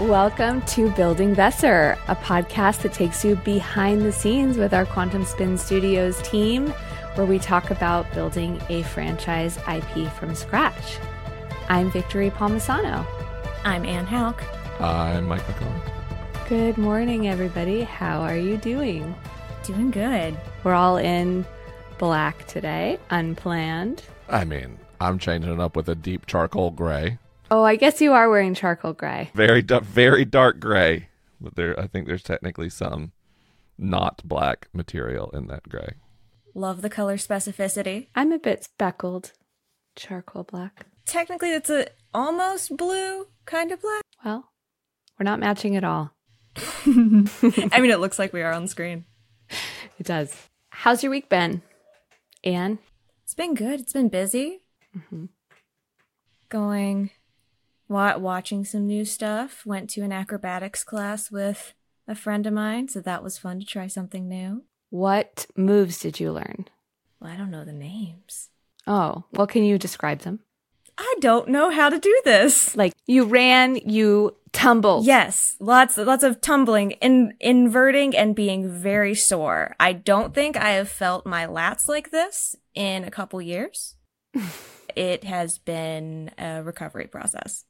Welcome to Building Vesser, a podcast that takes you behind the scenes with our Quantum Spin Studios team, where we talk about building a franchise IP from scratch. I'm Victory Palmisano. I'm Anne Houck. I'm Mike McHargue. Good morning, everybody. How are you doing? Doing good. We're all in black today, unplanned. I mean, I'm changing it up with a deep charcoal gray. Oh, I guess you are wearing charcoal gray. Very, da- very dark gray. But there, I think there's technically some not black material in that gray. Love the color specificity. I'm a bit speckled, charcoal black. Technically, it's a almost blue kind of black. Well, we're not matching at all. I mean, it looks like we are on screen. It does. How's your week been, Anne? It's been good. It's been busy. Mm-hmm. Going, wa- watching some new stuff. Went to an acrobatics class with a friend of mine, so that was fun to try something new. What moves did you learn? Well, I don't know the names. Oh, well, can you describe them? I don't know how to do this. Like you ran, you tumbled. Yes, lots lots of tumbling, in, inverting, and being very sore. I don't think I have felt my lats like this in a couple years. it has been a recovery process.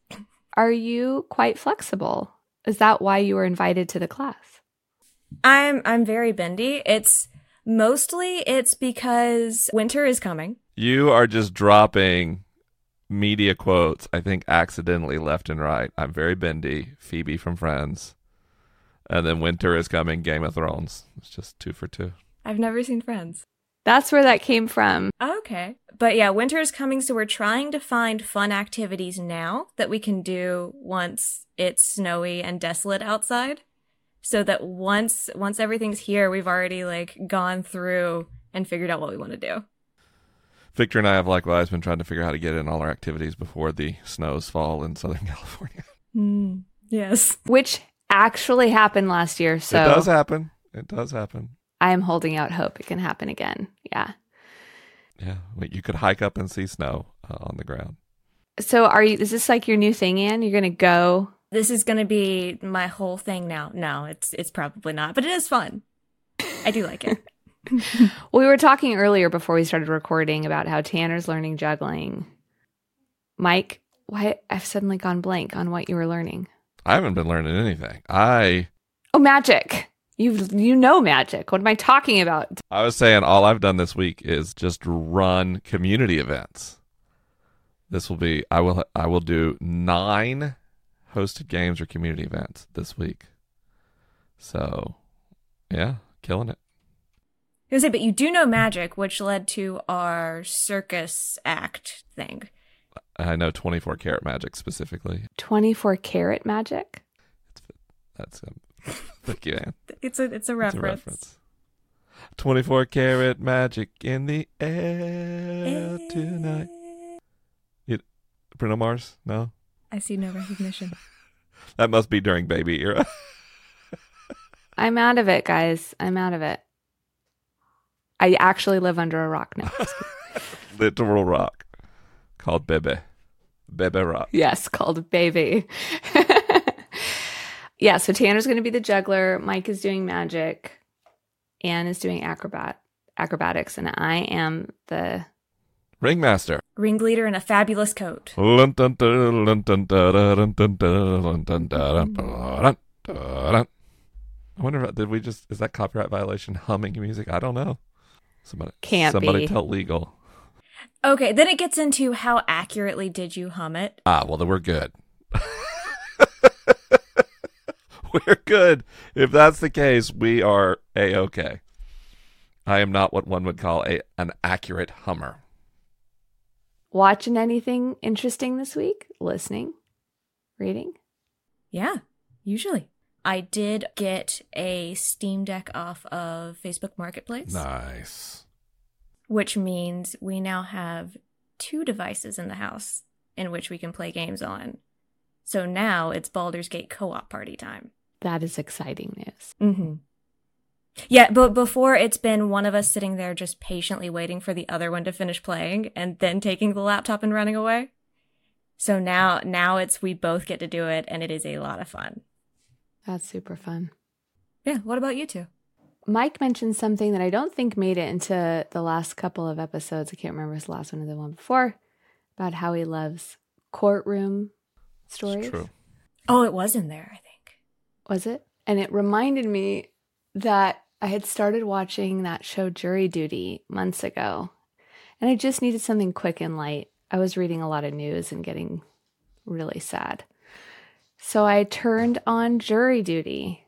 Are you quite flexible? Is that why you were invited to the class? I'm I'm very bendy. It's mostly it's because winter is coming. You are just dropping media quotes, I think accidentally left and right. I'm very bendy, Phoebe from Friends. And then winter is coming, Game of Thrones. It's just two for two. I've never seen Friends. That's where that came from. Okay. But yeah, winter is coming, so we're trying to find fun activities now that we can do once it's snowy and desolate outside. So that once once everything's here, we've already like gone through and figured out what we want to do. Victor and I have likewise been trying to figure out how to get in all our activities before the snows fall in Southern California. Mm, yes. Which actually happened last year. So it does happen. It does happen. I am holding out hope it can happen again. Yeah. Yeah, well, you could hike up and see snow uh, on the ground. So are you is this like your new thing, Anne? You're gonna go This is gonna be my whole thing now. No, it's it's probably not, but it is fun. I do like it. Well, we were talking earlier before we started recording about how Tanner's learning juggling. Mike, why I've suddenly gone blank on what you were learning. I haven't been learning anything. I Oh, magic. You you know magic. What am I talking about? I was saying all I've done this week is just run community events. This will be I will I will do 9 hosted games or community events this week. So, yeah, killing it. I was say, but you do know magic, which led to our circus act thing. I know 24 karat magic specifically. 24 karat magic? That's um, thank you, Anne. It's a it's a It's a reference. reference. 24 karat magic in the air tonight. It Bruno Mars? No. I see no recognition. That must be during baby era. I'm out of it, guys. I'm out of it. I actually live under a rock now. Literal rock called Bebe. Bebe rock. yes, called baby. Yeah, so Tanner's going to be the juggler. Mike is doing magic. Anne is doing acrobat acrobatics, and I am the Ringmaster. Ringleader in a fabulous coat. I wonder, if- did we just, is that copyright violation humming music? I don't know. Somebody, Can't somebody be. tell legal. Okay, then it gets into how accurately did you hum it? Ah, well, then we're good. we're good. If that's the case, we are a okay. I am not what one would call a an accurate hummer. watching anything interesting this week? Listening? Reading? Yeah, usually. I did get a Steam Deck off of Facebook Marketplace, Nice. which means we now have two devices in the house in which we can play games on. So now it's Baldur's Gate co-op party time. That is exciting news. Mm-hmm. Yeah, but before it's been one of us sitting there just patiently waiting for the other one to finish playing and then taking the laptop and running away. So now now it's we both get to do it and it is a lot of fun. That's super fun. Yeah, what about you two? Mike mentioned something that I don't think made it into the last couple of episodes. I can't remember his last one or the one before about how he loves courtroom stories. It's true. Oh, it was in there, I think. Was it? And it reminded me that I had started watching that show Jury Duty months ago. And I just needed something quick and light. I was reading a lot of news and getting really sad. So I turned on Jury Duty.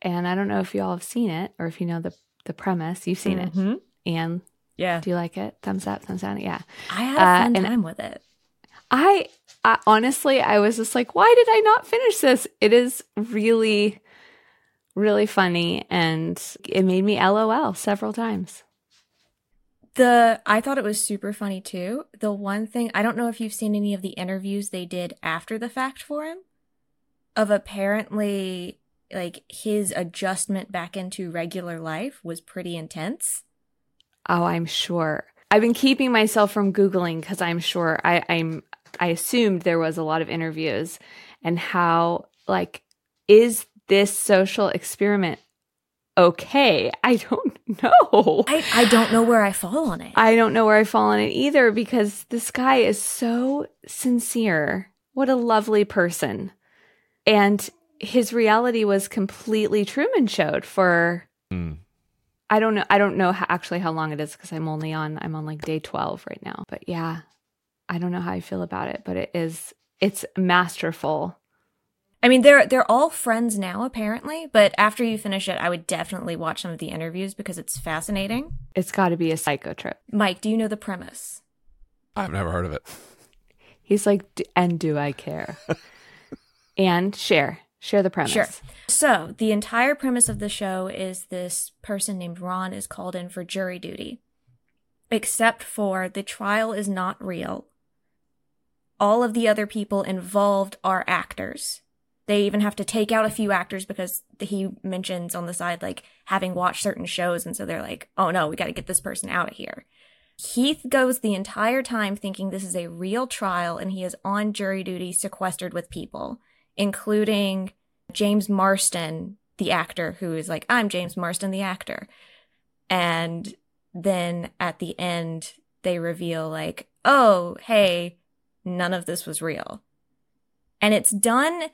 And I don't know if you all have seen it or if you know the, the premise. You've seen it. Mhm. And Yeah. do you like it? Thumbs up, thumbs down. Yeah. I had a Uh, fun and- time with it. I, I honestly, I was just like, why did I not finish this? It is really, really funny, and it made me LOL several times. The I thought it was super funny too. The one thing I don't know if you've seen any of the interviews they did after the fact for him of apparently like his adjustment back into regular life was pretty intense. Oh, I'm sure. I've been keeping myself from googling because I'm sure I, I'm. I assumed there was a lot of interviews, and how like is this social experiment okay? I don't know. I I don't know where I fall on it. I don't know where I fall on it either because this guy is so sincere. What a lovely person. And his reality was completely Truman showed for Hmm. I don't know I don't know how, actually how long it is because I'm only on I'm on like day 12 right now. But yeah, I don't know how I feel about it, but it is it's masterful. I mean, they're they're all friends now apparently, but after you finish it, I would definitely watch some of the interviews because it's fascinating. It's got to be a psycho trip. Mike, do you know the premise? I've never heard of it. He's like, "D- and do I care? and share, share the premise. Sure. So, the entire premise of the show is this person named Ron is called in for jury duty. Except for the trial is not real. All of the other people involved are actors. They even have to take out a few actors because he mentions on the side, like, having watched certain shows. And so they're like, oh no, we got to get this person out of here. Heath goes the entire time thinking this is a real trial and he is on jury duty sequestered with people, including James Marsden, the actor, who is like, I'm James Marsden, the actor. And then at the end, they reveal, like, oh, hey, none of this was real. And it's done,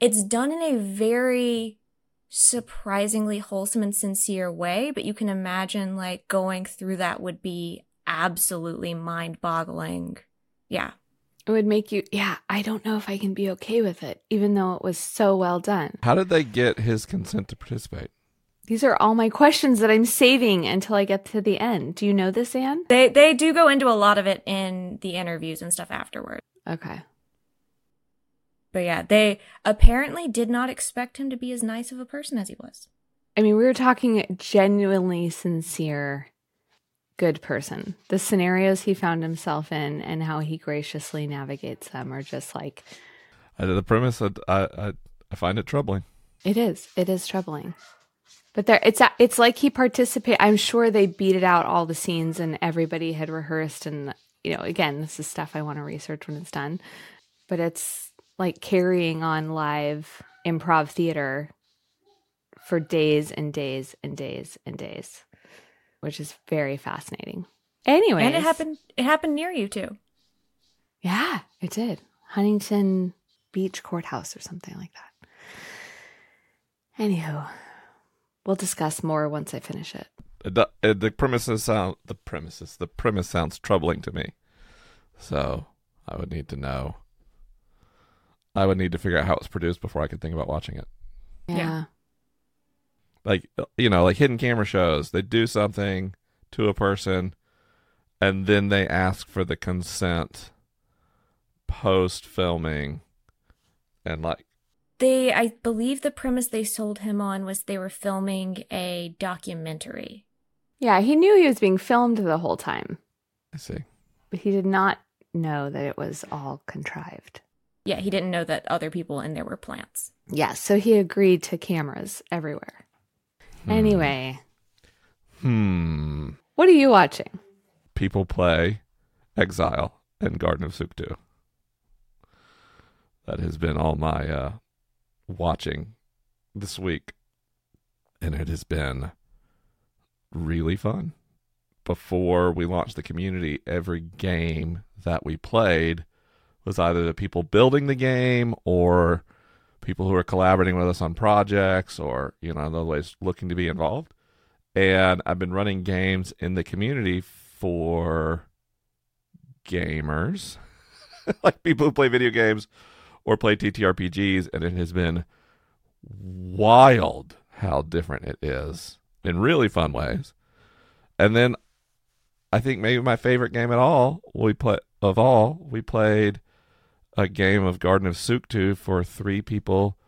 it's done in a very surprisingly wholesome and sincere way, but you can imagine, like, going through that would be absolutely mind boggling. Yeah. It would make you, yeah, I don't know if I can be okay with it, even though it was so well done. How did they get his consent to participate? These are all my questions that I'm saving until I get to the end. Do you know this, Anne? They they do go into a lot of it in the interviews and stuff afterward. Okay. But yeah, they apparently did not expect him to be as nice of a person as he was. I mean, we were talking genuinely sincere, good person. The scenarios he found himself in and how he graciously navigates them are just like, Uh, the premise, I, I, I find it troubling. it is. It is troubling. But there, it's it's like he participated. I'm sure they beat it out all the scenes and everybody had rehearsed. And you know, again, this is stuff I want to research when it's done. But it's like carrying on live improv theater for days and days and days and days, which is very fascinating. Anyway, And it happened it happened near you too. Yeah, it did. Huntington Beach Courthouse or something like that. Anywho, we'll discuss more once I finish it. It do- uh, the premises sound the premises the premise sounds troubling to me. So I would need to know. I would need to figure out how it's produced before I could think about watching it. Yeah. Yeah. Like you know, like hidden camera shows, they do something to a person, and then they ask for the consent post filming, and like They I believe the premise they sold him on was they were filming a documentary. Yeah, he knew he was being filmed the whole time, I see. but he did not know that it was all contrived. Yeah, he didn't know that other people in there were plants. Yes, so he agreed to cameras everywhere. Anyway, Hmm. what are you watching? People play Exile and Garden of Suktu. that has been all my uh, watching this week, and it has been really fun. Before we launched the community, every game that we played was either the people building the game or people who are collaborating with us on projects or, you know, other ways looking to be involved. And I've been running games in the community for gamers, like people who play video games or play TTRPGs, and it has been wild how different it is in really fun ways. And then I think maybe my favorite game at all we play of all we played a game of Garden of Sukhtu for three people.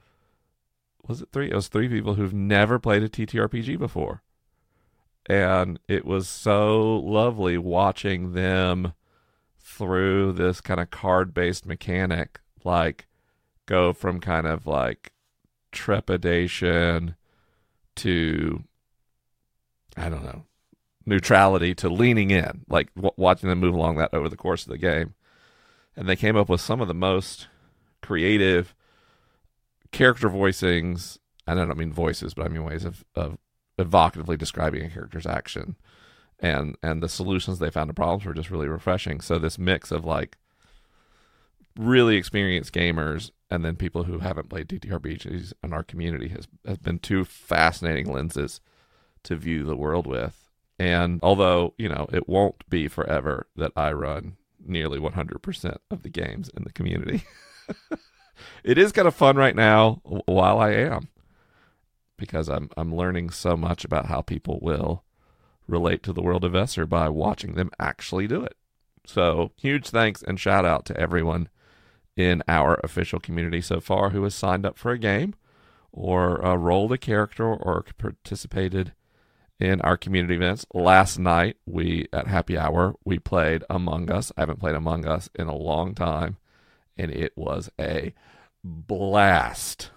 Was it three? It was three people who've never played a TTRPG before, and it was so lovely watching them through this kind of card-based mechanic, like go from kind of like trepidation to I don't know neutrality to leaning in, like w- watching them move along that over the course of the game. And they came up with some of the most creative character voicings. And I don't mean voices, but I mean ways of, of evocatively describing a character's action. And and the solutions they found to problems were just really refreshing. So this mix of like really experienced gamers and then people who haven't played TTRPGs in our community has has been two fascinating lenses to view the world with. And although, you know, it won't be forever that I run nearly 100% of the games in the community, it is kind of fun right now while I am because I'm I'm learning so much about how people will relate to the world of Vesser by watching them actually do it. So, huge thanks and shout out to everyone in our official community so far who has signed up for a game or uh, rolled a character or participated in our community events. Last night, we at happy hour we played Among Us. I haven't played Among Us in a long time, and it was a blast.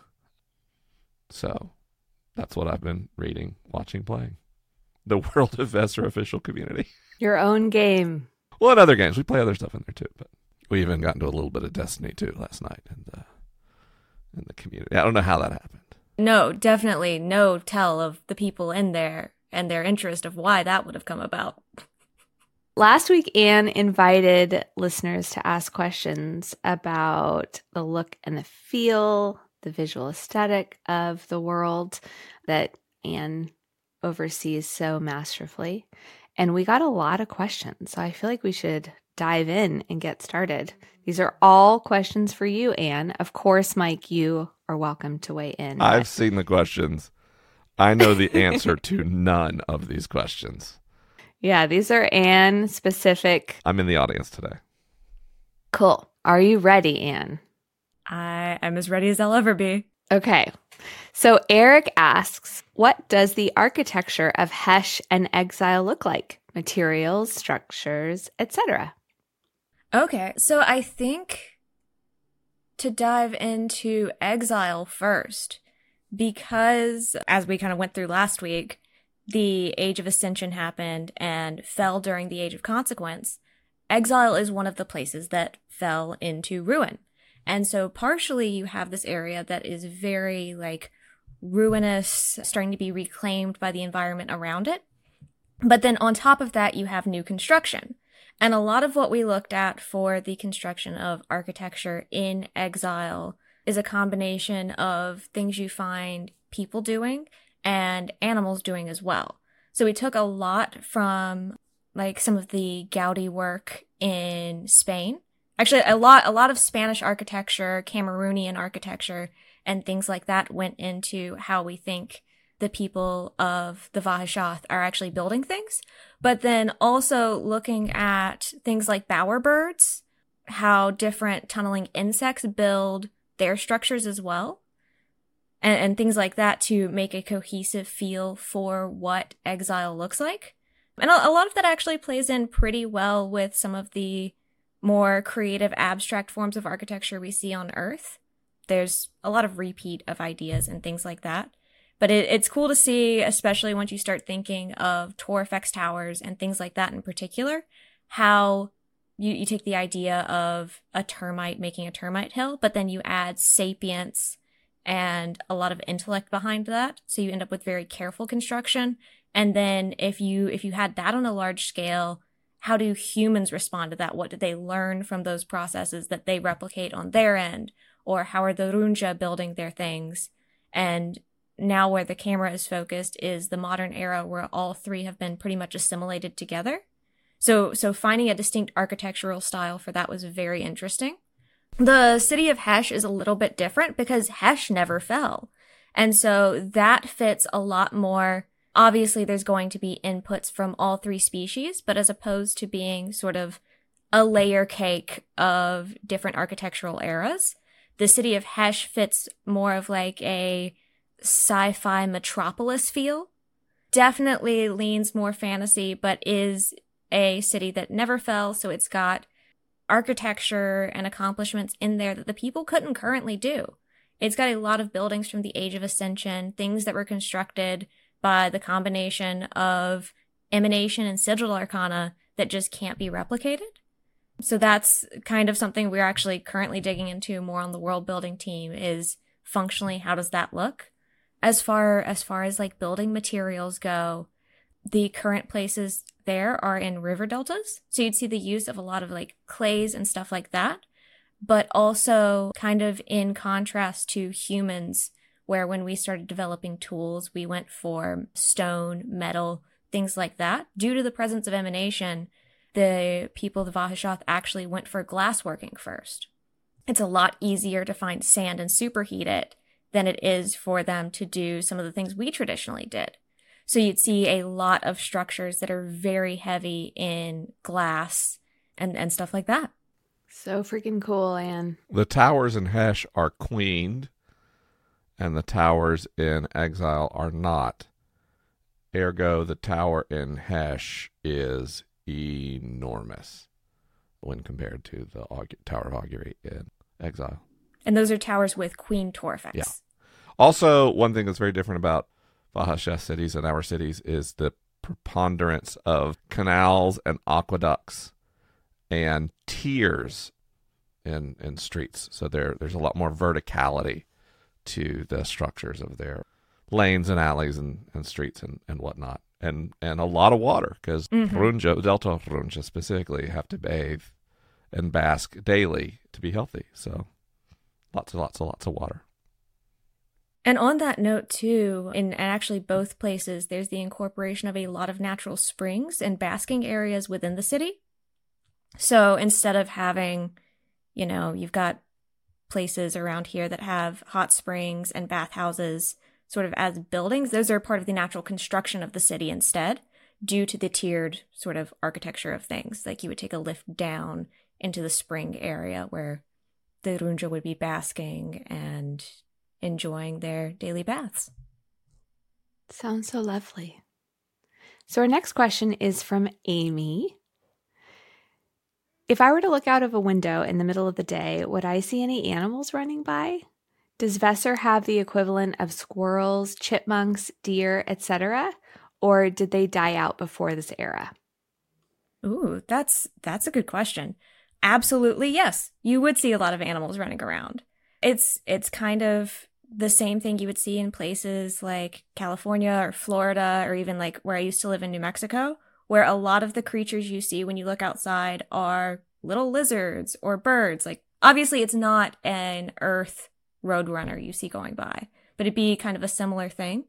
So that's what I've been reading, watching, playing. The World of Vesser official community. Your own game. Well, and other games. We play other stuff in there too, but we even got into a little bit of Destiny too last night in the in the community. I don't know how that happened. No, definitely no tell of the people in there and their interest of why that would have come about. Last week, Anne invited listeners to ask questions about the look and the feel, the visual aesthetic of the world that Anne oversees so masterfully. And we got a lot of questions. So I feel like we should dive in and get started. These are all questions for you, Anne. Of course, Mike, you are welcome to weigh in. I've seen the questions. I know the answer to none of these questions. Yeah, these are Anne specific. I'm in the audience today. Cool. Are you ready, Anne? I am as ready as I'll ever be. Okay. So Eric asks, what does the architecture of Hesh and Exile look like? Materials, structures, etc. Okay, so I think to dive into Exile first, because as we kind of went through last week, the Age of Ascension happened and fell during the Age of Consequence. Exile is one of the places that fell into ruin. And so partially you have this area that is very like ruinous, starting to be reclaimed by the environment around it. But then on top of that, you have new construction. And a lot of what we looked at for the construction of architecture in exile is a combination of things you find people doing and animals doing as well. So we took a lot from like some of the Gaudi work in Spain. Actually, a lot, a lot of Spanish architecture, Cameroonian architecture, and things like that went into how we think the people of the Vahashath are actually building things. But then also looking at things like bowerbirds, how different tunneling insects build their structures as well. And, and things like that to make a cohesive feel for what exile looks like. And a, a lot of that actually plays in pretty well with some of the more creative abstract forms of architecture we see on Earth. There's a lot of repeat of ideas and things like that. But it, it's cool to see, especially once you start thinking of Torrefex towers and things like that in particular, how you, you take the idea of a termite making a termite hill, but then you add sapience and a lot of intellect behind that. So you end up with very careful construction. And then if you, if you had that on a large scale, how do humans respond to that? What did they learn from those processes that they replicate on their end? Or how are the Runja building their things? And now where the camera is focused is the modern era where all three have been pretty much assimilated together. So, so finding a distinct architectural style for that was very interesting. The city of Hesh is a little bit different because Hesh never fell. And so that fits a lot more. Obviously, there's going to be inputs from all three species, but as opposed to being sort of a layer cake of different architectural eras, the city of Hesh fits more of like a sci-fi metropolis feel. Definitely leans more fantasy, but is a city that never fell. So it's got architecture and accomplishments in there that the people couldn't currently do. It's got a lot of buildings from the Age of Ascension, things that were constructed by the combination of emanation and sigil arcana that just can't be replicated. So that's kind of something we're actually currently digging into more on the world building team is functionally how does that look? As far as far as like building materials go, the current places there are in river deltas. So you'd see the use of a lot of like clays and stuff like that, but also kind of in contrast to humans, where when we started developing tools, we went for stone, metal, things like that. Due to the presence of emanation, the people of the Vahashoth actually went for glassworking first. It's a lot easier to find sand and superheat it than it is for them to do some of the things we traditionally did. So you'd see a lot of structures that are very heavy in glass and, and stuff like that. So freaking cool, Anne. The towers in Hesh are queened, and the towers in Exile are not. Ergo, the tower in Hesh is enormous when compared to the Tower of Augury in Exile. And those are towers with Queen Torfex. Yeah. Also, one thing that's very different about Vahasha cities and our cities is the preponderance of canals and aqueducts and tiers in in streets. So there there's a lot more verticality to the structures of their lanes and alleys and, and streets and, and whatnot. And and a lot of water because mm-hmm. Runja, Delta Runja specifically have to bathe and bask daily to be healthy. So lots and lots and lots of water. And on that note, too, in actually both places, there's the incorporation of a lot of natural springs and basking areas within the city. So instead of having, you know, you've got places around here that have hot springs and bathhouses sort of as buildings, those are part of the natural construction of the city instead, due to the tiered sort of architecture of things. Like you would take a lift down into the spring area where the Runja would be basking and enjoying their daily baths. Sounds so lovely. So, our next question is from Amy. If I were to look out of a window in the middle of the day, would I see any animals running by? Does Vesser have the equivalent of squirrels, chipmunks, deer, etc., or did they die out before this era? Ooh, that's that's a good question. Absolutely, yes. You would see a lot of animals running around. It's it's kind of the same thing you would see in places like California or Florida or even like where I used to live in New Mexico, where a lot of the creatures you see when you look outside are little lizards or birds. Like obviously it's not an earth roadrunner you see going by, but it'd be kind of a similar thing.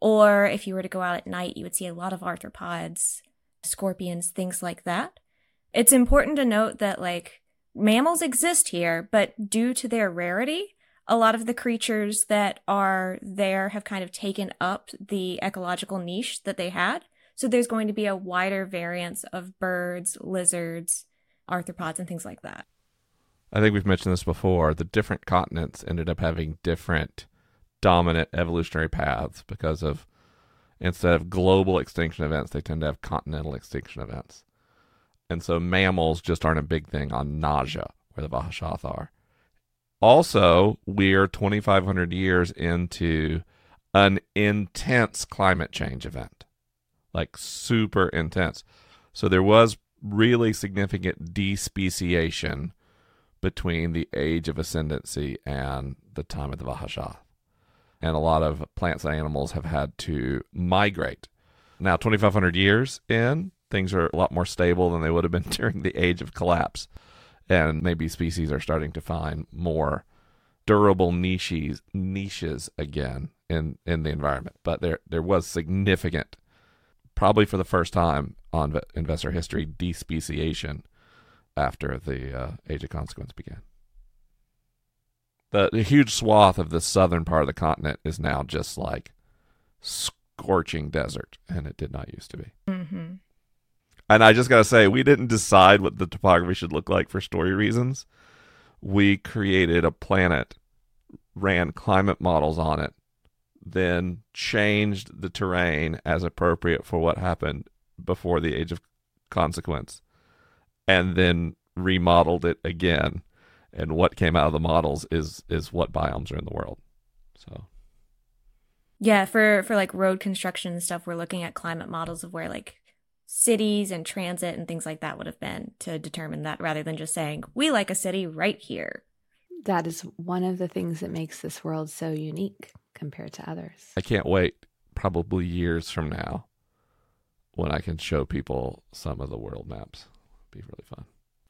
Or if you were to go out at night, you would see a lot of arthropods, scorpions, things like that. It's important to note that like mammals exist here, but due to their rarity, a lot of the creatures that are there have kind of taken up the ecological niche that they had. So there's going to be a wider variance of birds, lizards, arthropods, and things like that. I think we've mentioned this before. The different continents ended up having different dominant evolutionary paths because of instead of global extinction events, they tend to have continental extinction events. And so mammals just aren't a big thing on Naja, where the Vahashoth are. Also, we're 2,500 years into an intense climate change event, like super intense. So there was really significant despeciation between the age of ascendancy and the time of the Vahashath. And a lot of plants and animals have had to migrate. Now, 2,500 years in, things are a lot more stable than they would have been during the age of collapse. And maybe species are starting to find more durable niches niches again in, in the environment. But there there was significant, probably for the first time on investor history, despeciation after the uh, Age of Consequence began. The, the huge swath of the southern part of the continent is now just like scorching desert, and it did not used to be. Mm-hmm. And I just got to say, we didn't decide what the topography should look like for story reasons. We created a planet, ran climate models on it, then changed the terrain as appropriate for what happened before the age of consequence, and then remodeled it again. And what came out of the models is is what biomes are in the world. So yeah, for for like road construction and stuff, we're looking at climate models of where like cities and transit and things like that would have been to determine that rather than just saying, we like a city right here. That is one of the things that makes this world so unique compared to others. I can't wait probably years from now when I can show people some of the world maps. It'd be really fun.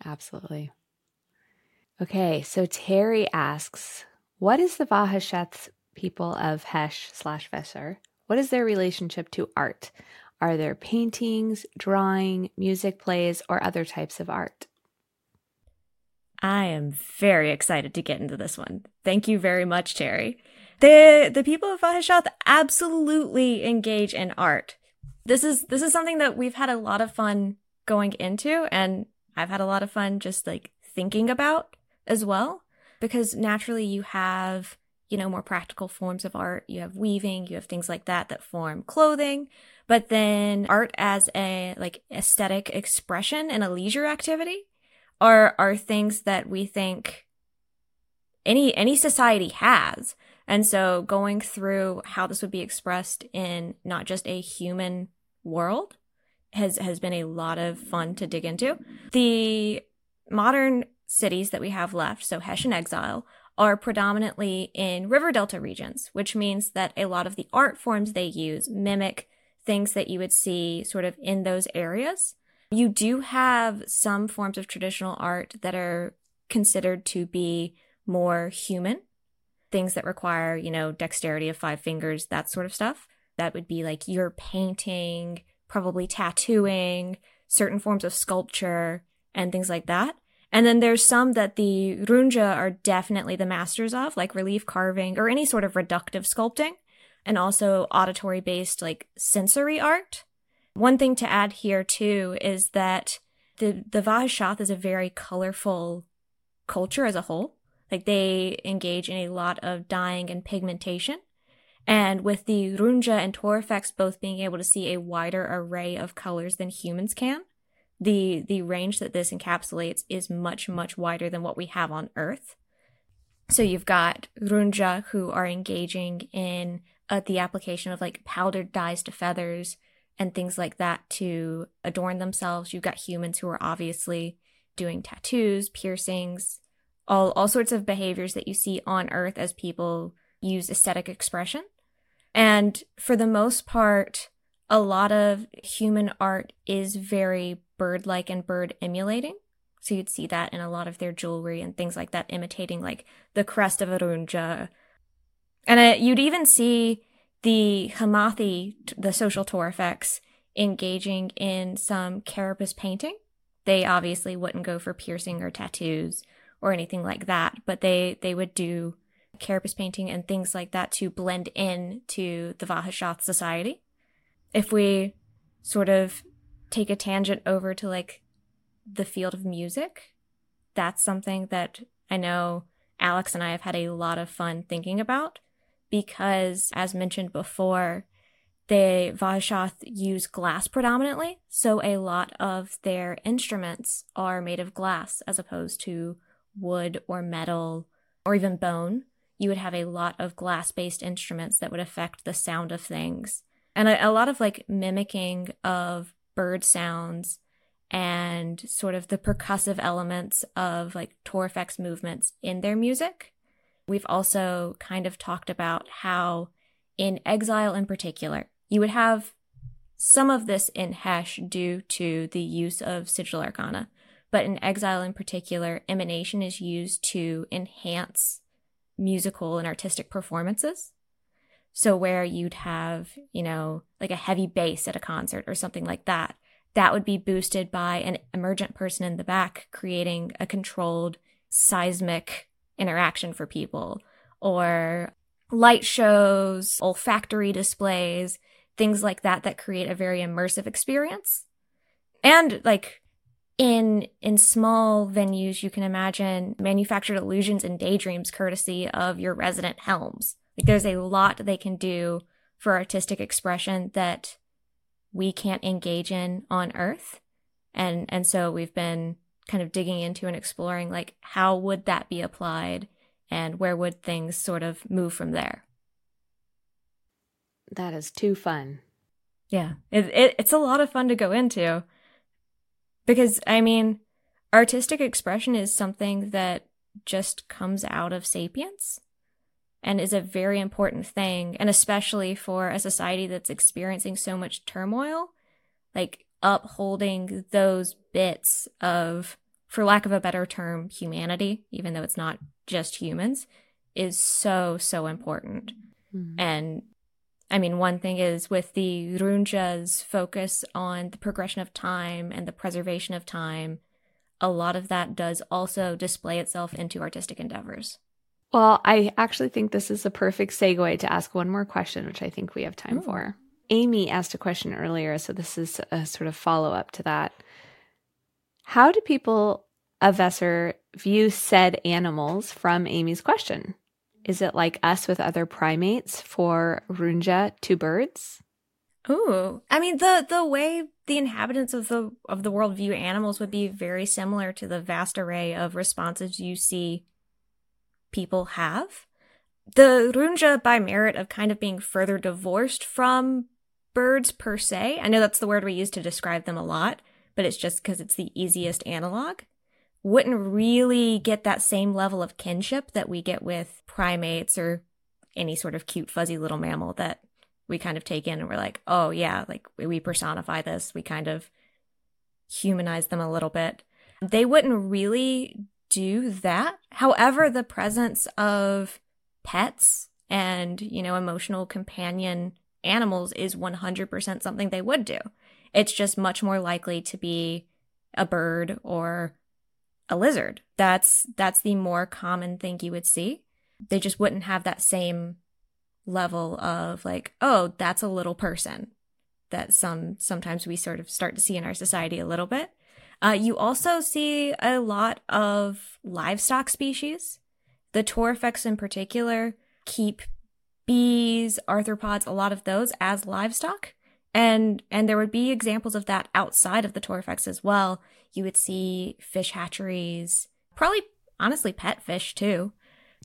Absolutely. Okay, so Terry asks, what is the Vahashath people of Hesh slash Vesser? What is their relationship to art? Are there paintings, drawing, music plays, or other types of art? I am very excited to get into this one. Thank you very much, Terry. The the people of Vahashath absolutely engage in art. This is this is something that we've had a lot of fun going into and I've had a lot of fun just like thinking about as well because naturally you have you know more practical forms of art you have weaving you have things like that that form clothing but then art as a like aesthetic expression and a leisure activity are are things that we think any any society has. And so going through how this would be expressed in not just a human world has has been a lot of fun to dig into. The modern cities that we have left, so Hesh and exile, are predominantly in river delta regions, which means that a lot of the art forms they use mimic things that you would see sort of in those areas. You do have some forms of traditional art that are considered to be more human, things that require, you know, dexterity of five fingers, that sort of stuff. That would be like your painting, probably tattooing, certain forms of sculpture, and things like that. And then there's some that the Runja are definitely the masters of, like relief carving or any sort of reductive sculpting and also auditory based like sensory art. One thing to add here too is that the the Vahashath is a very colorful culture as a whole. Like they engage in a lot of dyeing and pigmentation. And with the Runja and Torfex both being able to see a wider array of colors than humans can, the the range that this encapsulates is much much wider than what we have on Earth. So you've got Runja who are engaging in uh, the application of like powdered dyes to feathers and things like that to adorn themselves. You've got humans who are obviously doing tattoos, piercings, all all sorts of behaviors that you see on earth as people use aesthetic expression. And for the most part, a lot of human art is very bird-like and bird emulating. So you'd see that in a lot of their jewelry and things like that, imitating like the crest of a runja and uh, you'd even see the Hamathi, the social Torfex, engaging in some carapace painting. They obviously wouldn't go for piercing or tattoos or anything like that, but they, they would do carapace painting and things like that to blend in to the Vahashath society. If we sort of take a tangent over to like the field of music, that's something that I know Alex and I have had a lot of fun thinking about because, as mentioned before, the Vahashath use glass predominantly, so a lot of their instruments are made of glass as opposed to wood or metal or even bone. You would have a lot of glass based instruments that would affect the sound of things. And a, a lot of like mimicking of bird sounds and sort of the percussive elements of like Torrefx movements in their music. We've also kind of talked about how in Exile in particular, you would have some of this in Hesh due to the use of Sigil Arcana, but in Exile in particular, emanation is used to enhance musical and artistic performances. So where you'd have, you know, like a heavy bass at a concert or something like that, that would be boosted by an emergent person in the back creating a controlled seismic interaction for people or light shows, olfactory displays, things like that that create a very immersive experience. And like in in small venues you can imagine manufactured illusions and daydreams courtesy of your resident helms. Like there's a lot they can do for artistic expression that we can't engage in on earth. And and so we've been kind of digging into and exploring like how would that be applied and where would things sort of move from there. That is too fun. Yeah, it, it, it's a lot of fun to go into because I mean, artistic expression is something that just comes out of sapience and is a very important thing, and especially for a society that's experiencing so much turmoil, like upholding those bits of, for lack of a better term, humanity, even though it's not just humans, is so, so important. Mm-hmm. And I mean, one thing is with the Runja's focus on the progression of time and the preservation of time, a lot of that does also display itself into artistic endeavors. Well, I actually think this is a perfect segue to ask one more question, which I think we have time Ooh. for. Amy asked a question earlier, so this is a sort of follow up to that. How do people of Vesser view said animals from Amy's question? Is it like us with other primates for Runja to birds? Ooh, I mean the the way the inhabitants of the of the world view animals would be very similar to the vast array of responses you see people have. The Runja, by merit of kind of being further divorced from birds per se, I know that's the word we use to describe them a lot, but it's just because it's the easiest analog, wouldn't really get that same level of kinship that we get with primates or any sort of cute, fuzzy little mammal that we kind of take in and we're like, oh, yeah, like we personify this. We kind of humanize them a little bit. They wouldn't really do that. However, the presence of pets and, you know, emotional companion animals is 100% something they would do. It's just much more likely to be a bird or a lizard. That's that's the more common thing you would see. They just wouldn't have that same level of like, oh, that's a little person that some sometimes we sort of start to see in our society a little bit. Uh, you also see a lot of livestock species. The Torrefx in particular keep bees, arthropods, a lot of those as livestock. And and there would be examples of that outside of the Torrefx as well. You would see fish hatcheries, probably honestly pet fish too.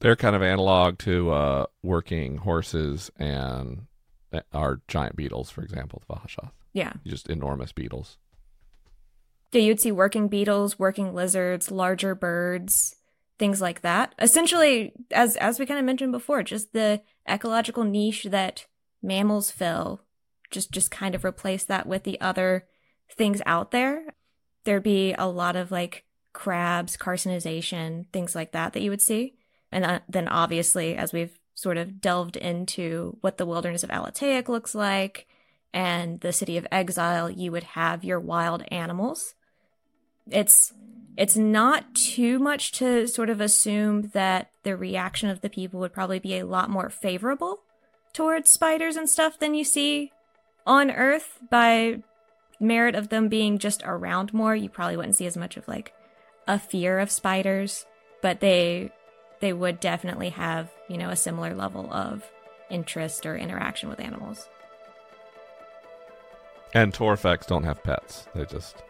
They're kind of analog to uh, working horses and uh, our giant beetles, for example, the Vahashath. Yeah. Just enormous beetles. Yeah, you'd see working beetles, working lizards, larger birds, things like that. Essentially, as as we kind of mentioned before, just the ecological niche that mammals fill, just just kind of replace that with the other things out there. There'd be a lot of like crabs, carcinization, things like that that you would see. And then obviously, as we've sort of delved into what the wilderness of Alataic looks like and the city of exile, you would have your wild animals it's it's not too much to sort of assume that the reaction of the people would probably be a lot more favorable towards spiders and stuff than you see on Earth by merit of them being just around more. You probably wouldn't see as much of like a fear of spiders, but they they would definitely have, you know, a similar level of interest or interaction with animals. And Torrefx don't have pets. They just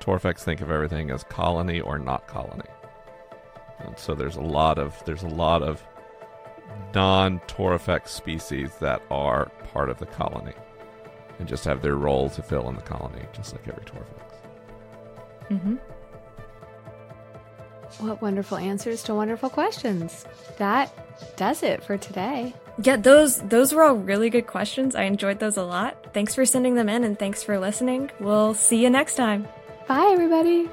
Torrefx think of everything as colony or not colony. And so there's a lot of there's a lot of non Torrefx species that are part of the colony and just have their role to fill in the colony, just like every Torrefx. Mm-hmm. What wonderful answers to wonderful questions. That does it for today. Yeah, those those were all really good questions. I enjoyed those a lot. Thanks for sending them in and thanks for listening. We'll see you next time. Bye everybody.